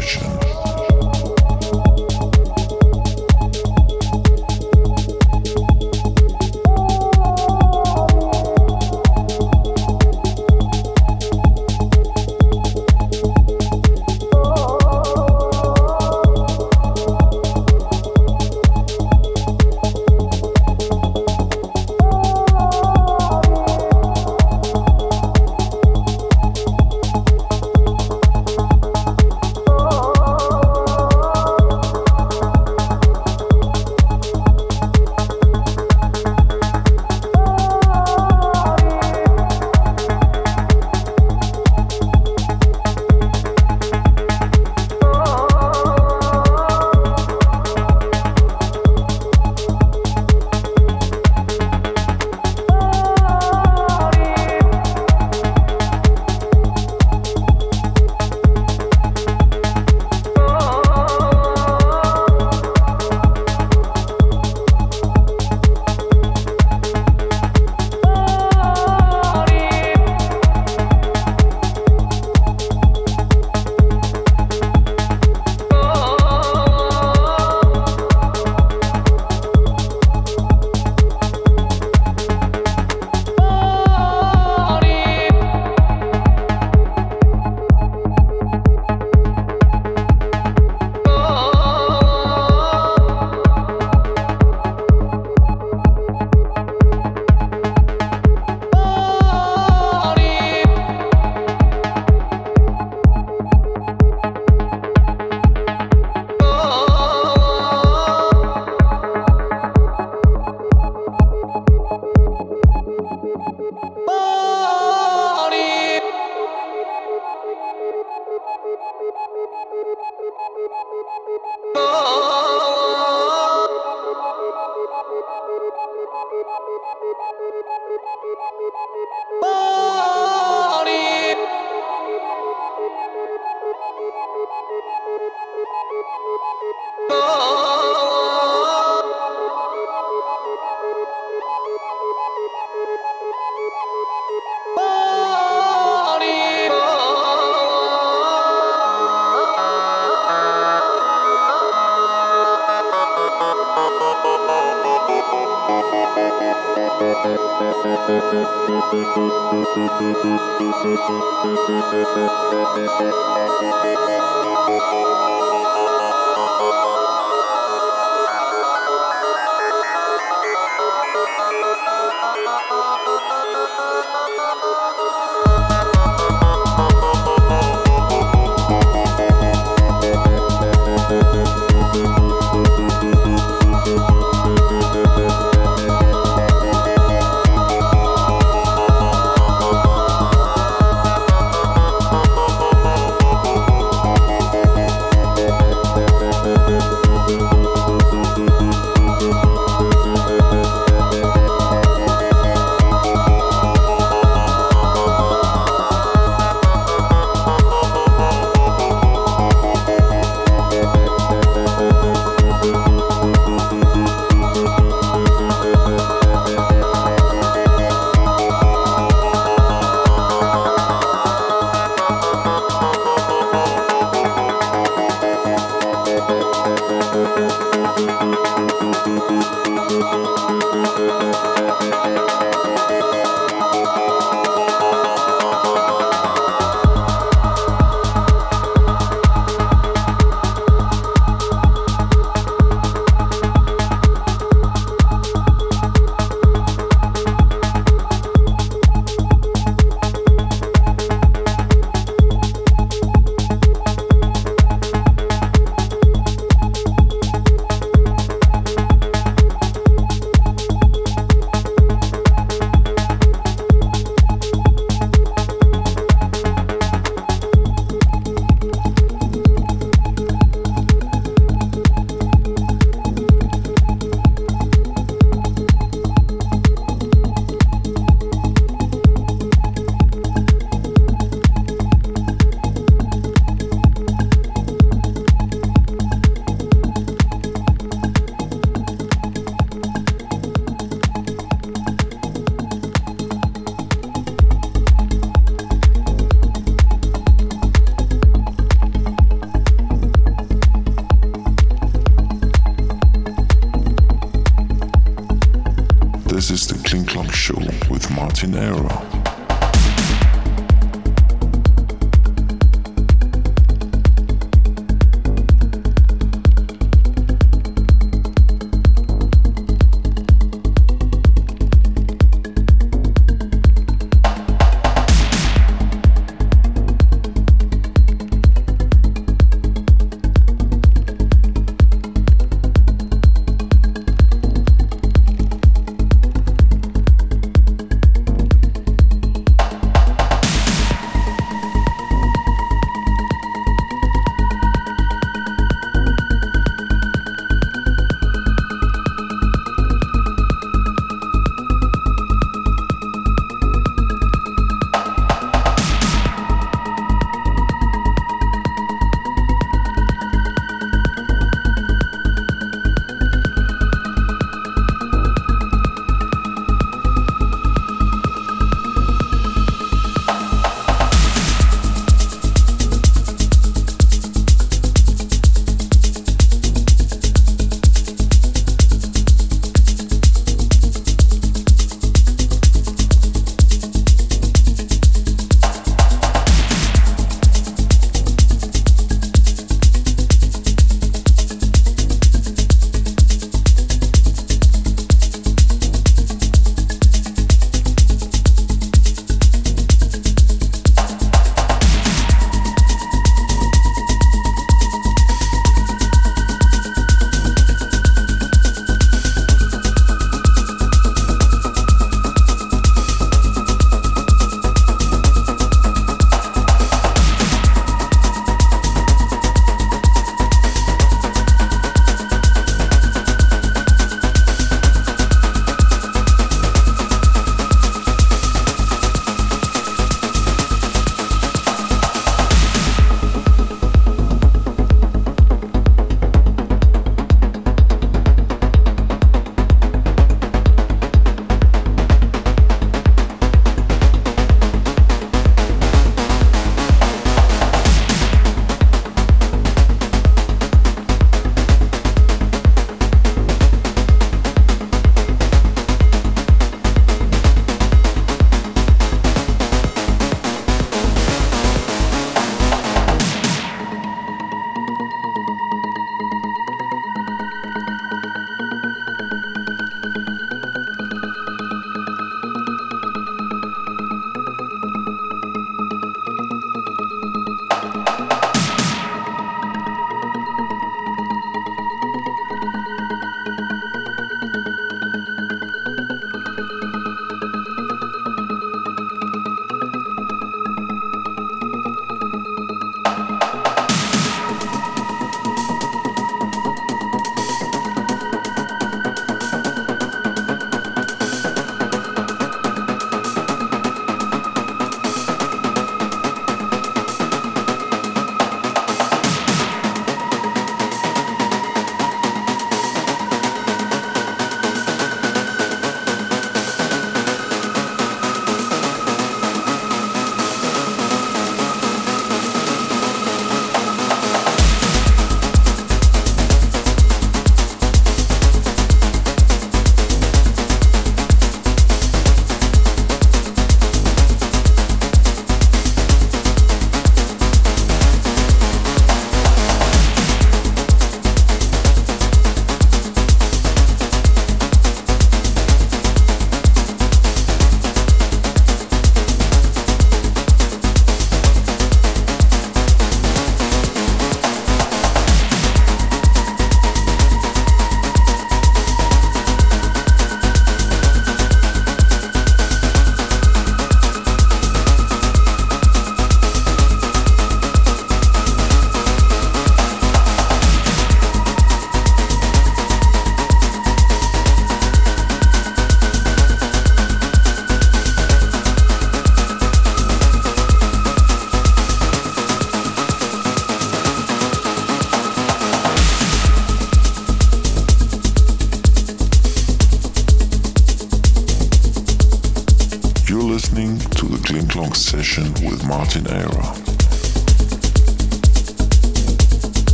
Klong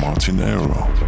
Martin Era.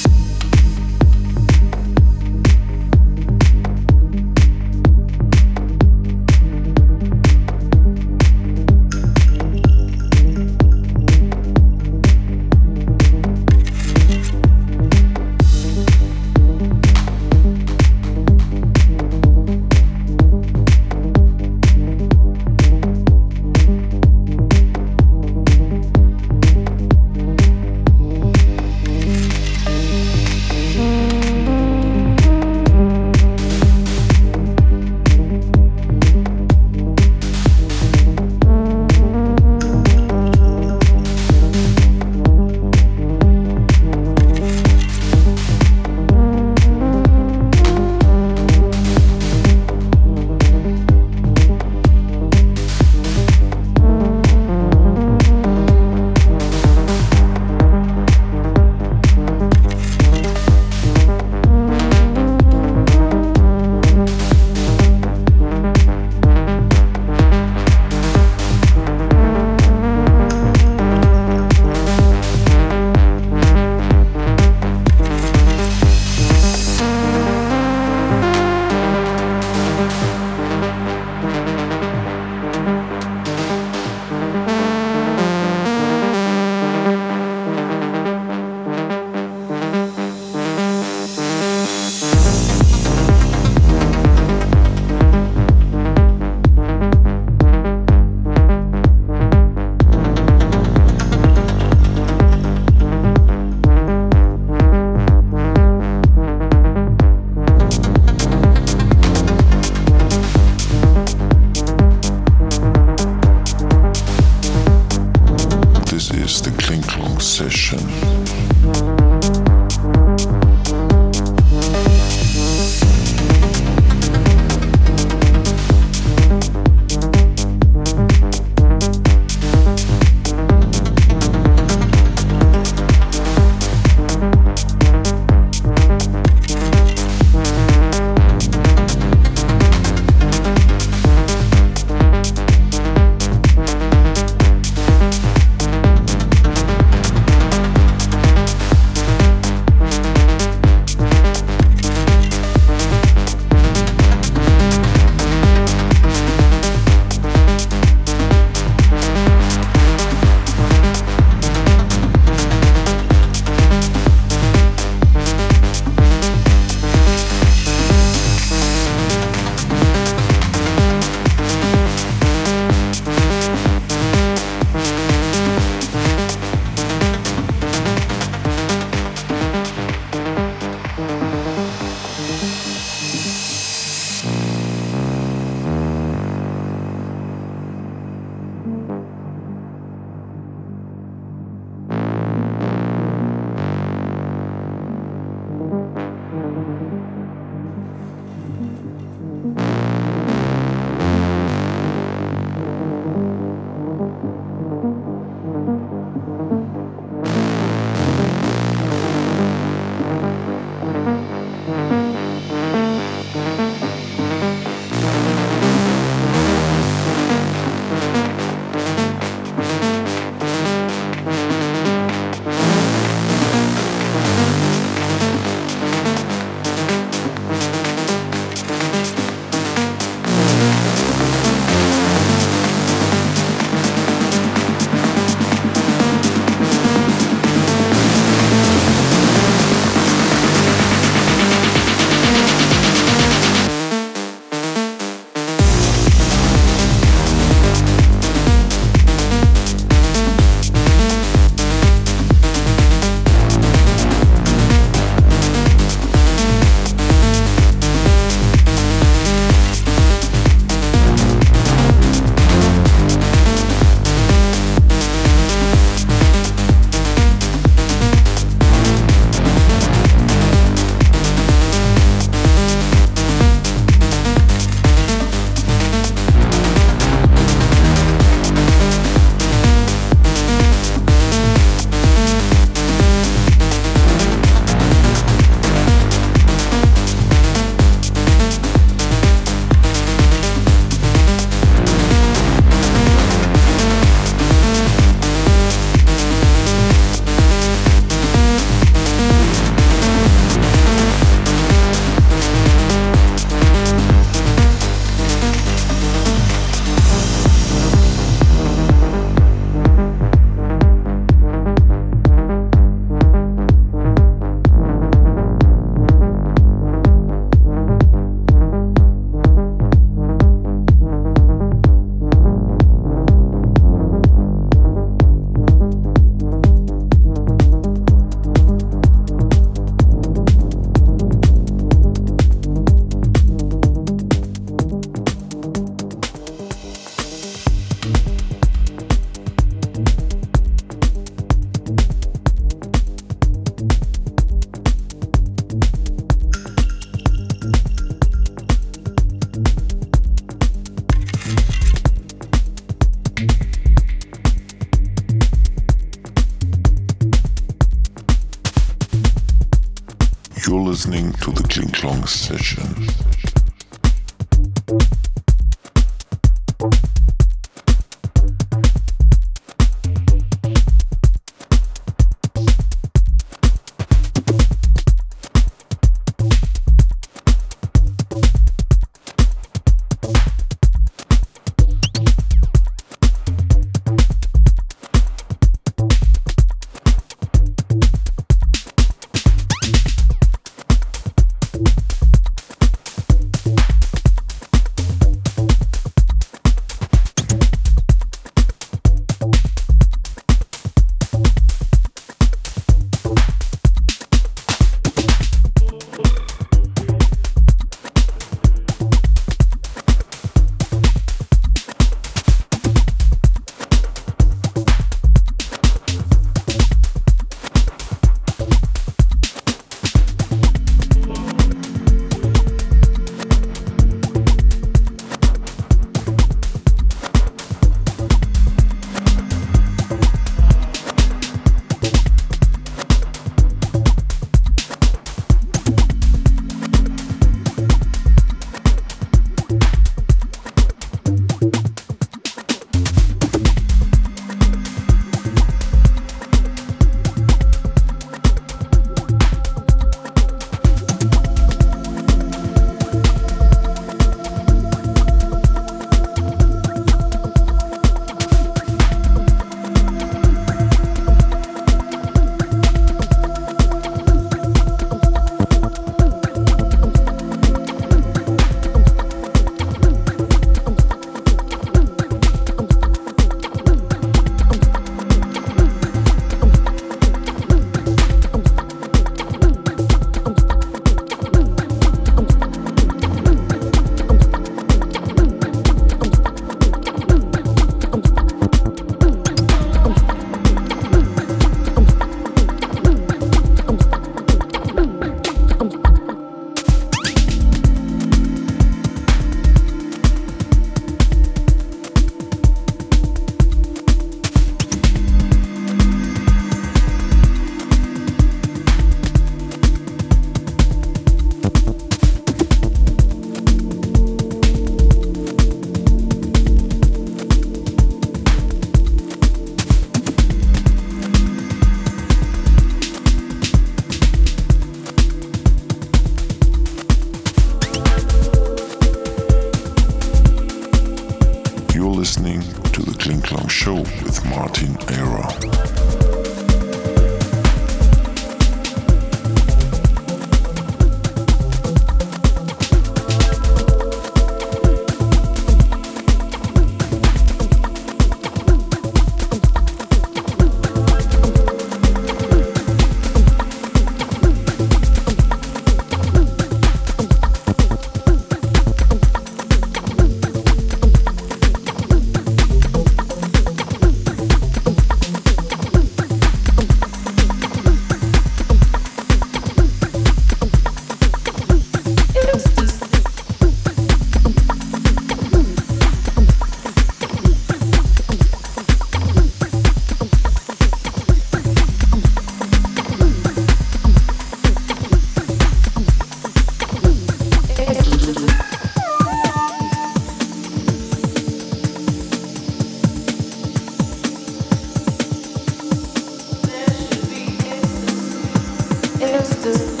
after